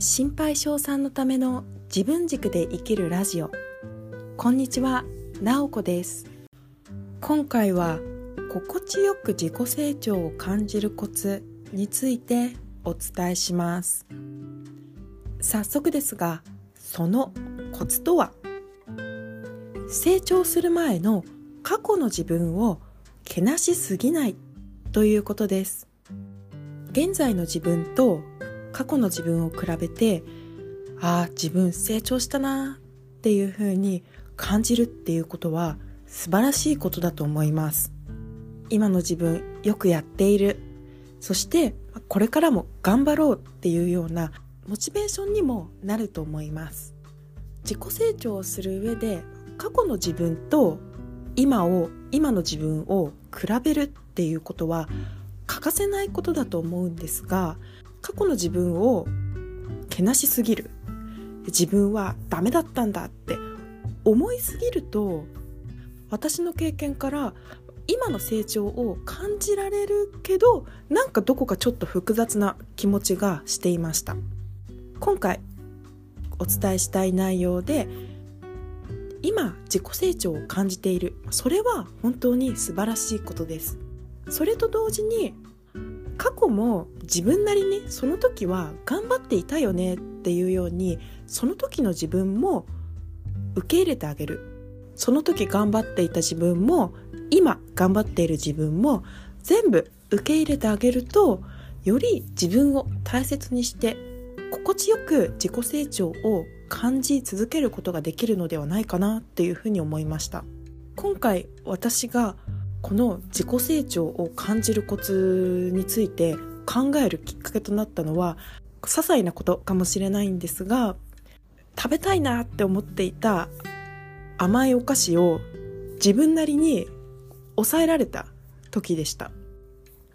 心配性さんのための自分軸で生きるラジオ。こんにちは、なおこです。今回は心地よく自己成長を感じるコツについてお伝えします。早速ですがそのコツとは？成長する前の過去の自分をけなしすぎないということです。現在の自分と過去の自分を比べてああ自分成長したなっていうふうに感じるっていうことは素晴らしいことだと思います。今の自分よくやっている。そしてこれからも頑張ろうっていうようなモチベーションにもなると思います。自己成長をする上で過去の自分と今を今の自分を比べるっていうことは欠かせないことだと思うんですが過去の自分をけなしすぎる。自分はダメだったんだって思いすぎると私の経験から今の成長を感じられるけどなんかどこかちょっと複雑な気持ちがしていました。今回お伝えしたい内容で今自己成長を感じている。それは本当に素晴らしいことです。それと同時に過去も自分なりにその時は頑張っていたよねっていうようにその時の自分も受け入れてあげる。その時頑張っていた自分も今頑張っている自分も全部受け入れてあげるとより自分を大切にして心地よく自己成長を感じ続けることができるのではないかなっていうふうに思いました。今回私がこの自己成長を感じるコツについて考えるきっかけとなったのは些細なことかもしれないんですが食べたいなって思っていた甘いお菓子を自分なりに抑えられた時でした。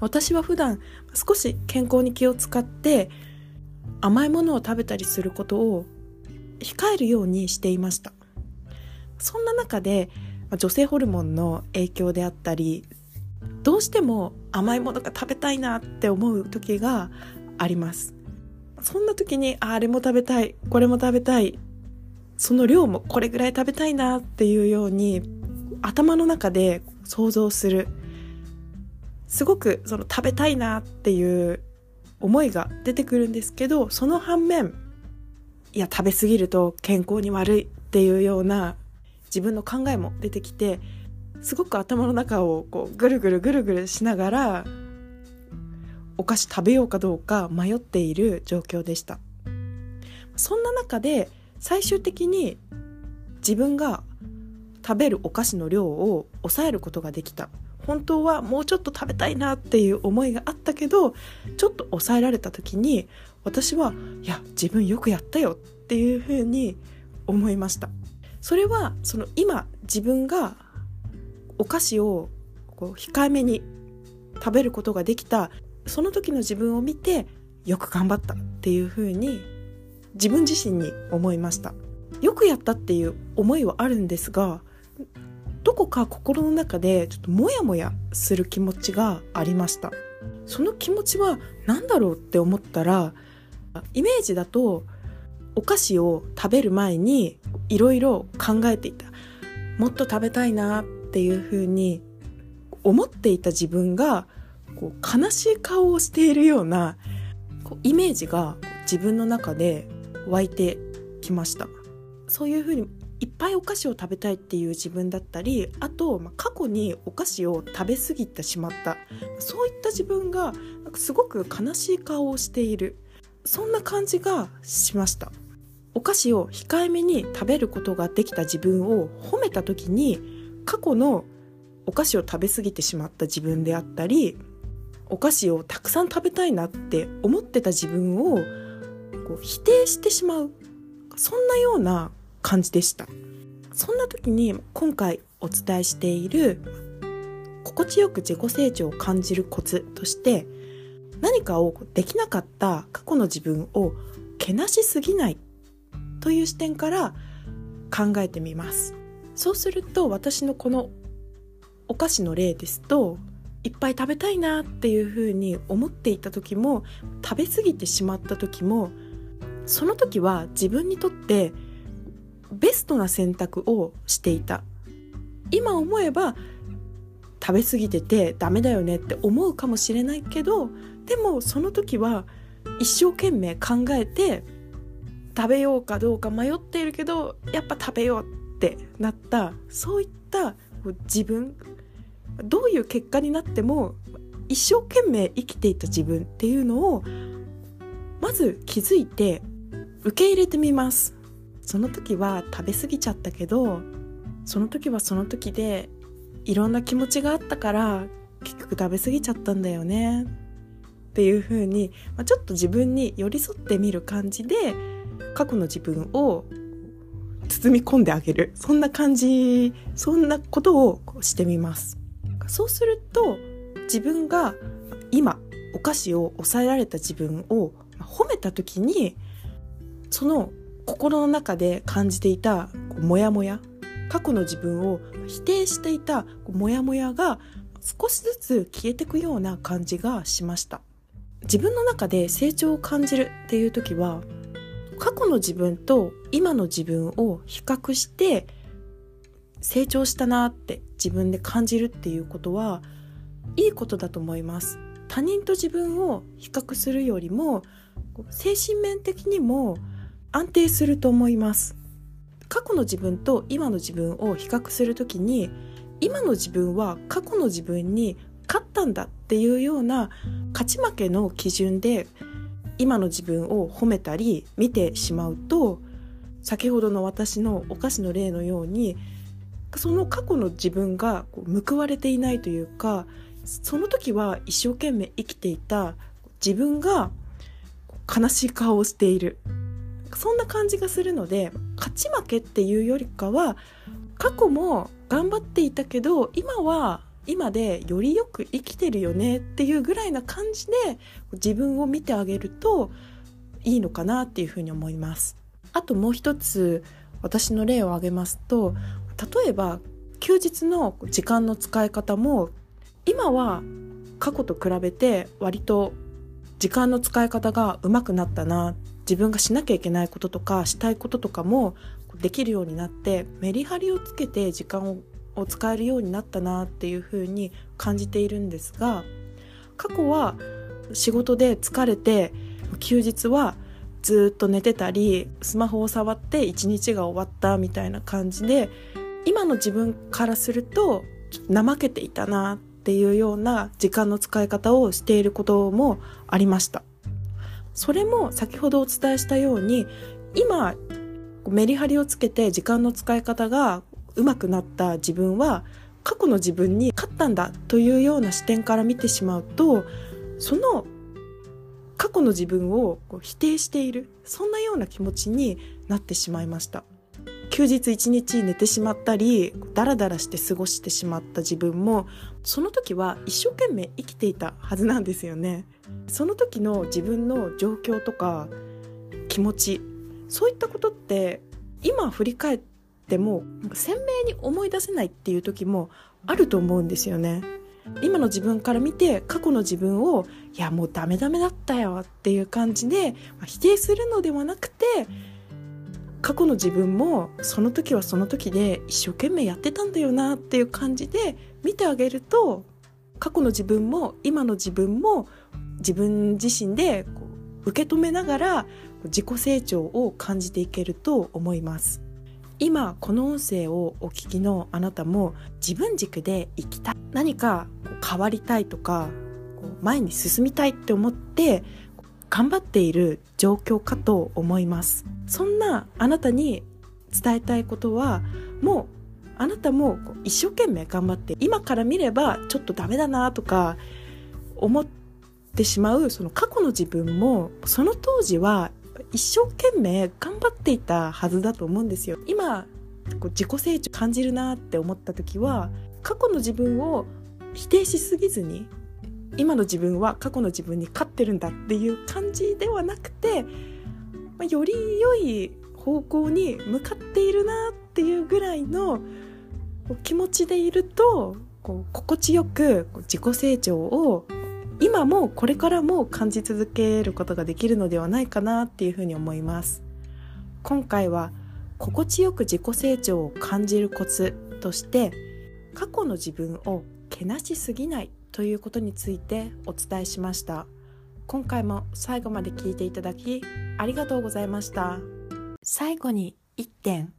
私は普段少し健康に気を使って甘いものを食べたりすることを控えるようにしていました。そんな中で女性ホルモンの影響であったりどうしても甘いものが食べたいなって思う時があります。そんな時にあれも食べたいこれも食べたいその量もこれぐらい食べたいなっていうように頭の中で想像する。すごくその食べたいなっていう思いが出てくるんですけどその反面いや食べ過ぎると健康に悪いっていうような自分の考えも出てきてすごく頭の中をこうぐるぐるぐるぐるしながらお菓子食べようかどうか迷っている状況でした。そんな中で最終的に自分が食べるお菓子の量を抑えることができた。本当はもうちょっと食べたいなっていう思いがあったけどちょっと抑えられた時に私はいや自分よくやったよっていうふうに思いました。それはその今自分がお菓子をこう控えめに食べることができたその時の自分を見てよく頑張ったっていうふうに自分自身に思いました。よくやったっていう思いはあるんですがどこか心の中でちょっとモヤモヤする気持ちがありました。その気持ちは何だろうって思ったらイメージだとお菓子を食べる前にいろいろ考えていた。もっと食べたいなっていうふうに思っていた自分がこう悲しい顔をしているようなこうイメージが自分の中で湧いてきました。そういうふうにいっぱいお菓子を食べたいっていう自分だったりあと、まあ、過去にお菓子を食べ過ぎてしまった。そういった自分がすごく悲しい顔をしている。そんな感じがしました。お菓子を控えめに食べることができた自分を褒めた時に過去のお菓子を食べ過ぎてしまった自分であったりお菓子をたくさん食べたいなって思ってた自分をこう否定してしまうそんなような感じでした。そんな時に今回お伝えしている心地よく自己成長を感じるコツとして何かをできなかった過去の自分をけなしすぎないという視点から考えてみます。そうすると私のこのお菓子の例ですといっぱい食べたいなっていうふうに思っていた時も食べ過ぎてしまった時もその時は自分にとってベストな選択をしていた。今思えば食べ過ぎててダメだよねって思うかもしれないけどでもその時は一生懸命考えて食べようかどうか迷っているけどやっぱ食べようってなったそういった自分どういう結果になっても一生懸命生きていた自分っていうのをまず気づいて受け入れてみます。その時は食べ過ぎちゃったけどその時はその時でいろんな気持ちがあったから結局食べ過ぎちゃったんだよね。っていう風に、まあ、ちょっと自分に寄り添ってみる感じで過去の自分を包み込んであげる。そんな感じそんなことをしてみます。そうすると自分が今お菓子を抑えられた自分を褒めた時にその心の中で感じていたモヤモヤ過去の自分を否定していたモヤモヤが少しずつ消えていくような感じがしました。自分の中で成長を感じるっていう時は過去の自分と今の自分を比較して成長したなって自分で感じるっていうことはいいことだと思います。他人と自分を比較するよりも精神面的にも安定すると思います。過去の自分と今の自分を比較するときに今の自分は過去の自分に勝ったんだっていうような勝ち負けの基準で今の自分を褒めたり見てしまうと先ほどの私のお菓子の例のようにその過去の自分が報われていないというかその時は一生懸命生きていた自分が悲しい顔をしている。そんな感じがするので勝ち負けっていうよりかは過去も頑張っていたけど今は今でよりよく生きてるよねっていうぐらいな感じで自分を見てあげるといいのかなっていうふうに思います。あともう一つ私の例を挙げますと例えば休日の時間の使い方も今は過去と比べて割と時間の使い方が上手くなったな自分がしなきゃいけないこととかしたいこととかもできるようになってメリハリをつけて時間を使えるようになったなっていうふうに感じているんですが過去は仕事で疲れて休日はずっと寝てたりスマホを触って一日が終わったみたいな感じで今の自分からすると怠けていたなっていうような時間の使い方をしていることもありました。それも先ほどお伝えしたように今メリハリをつけて時間の使い方が上手くなった自分は過去の自分に勝ったんだというような視点から見てしまうとその過去の自分を否定しているそんなような気持ちになってしまいました。休日一日寝てしまったりダラダラして過ごしてしまった自分もその時は一生懸命生きていたはずなんですよね。その時の自分の状況とか気持ちそういったことって今振り返っても鮮明に思い出せないっていう時もあると思うんですよね。今の自分から見て過去の自分をいやもうダメダメだったよっていう感じで否定するのではなくて過去の自分もその時はその時で一生懸命やってたんだよなっていう感じで見てあげると過去の自分も今の自分も自分自身でこう受け止めながら自己成長を感じていけると思います。今この音声をお聞きのあなたも自分軸で生きたい。何か変わりたいとか前に進みたいって思って頑張っている状況かと思います。そんなあなたに伝えたいことはもうあなたも一生懸命頑張って今から見ればちょっとダメだなとか思ってしまうその過去の自分もその当時は一生懸命頑張っていたはずだと思うんですよ。今こう自己成長感じるなって思った時は過去の自分を否定しすぎずに今の自分は過去の自分に勝ってるんだっていう感じではなくて、まあ、より良い方向に向かっているなっていうぐらいの気持ちでいるとこう心地よく自己成長を今もこれからも感じ続けることができるのではないかなっていうふうに思います。今回は心地よく自己成長を感じるコツとして過去の自分をけなしすぎないということについてお伝えしました。今回も最後まで聞いていただきありがとうございました。最後に1点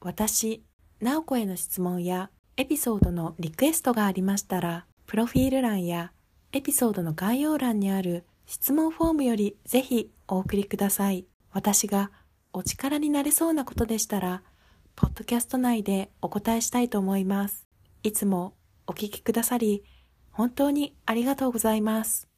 私直子への質問やエピソードのリクエストがありましたらプロフィール欄やエピソードの概要欄にある質問フォームよりぜひお送りください。私がお力になれそうなことでしたらポッドキャスト内でお答えしたいと思います。いつもお聞きくださり本当にありがとうございます。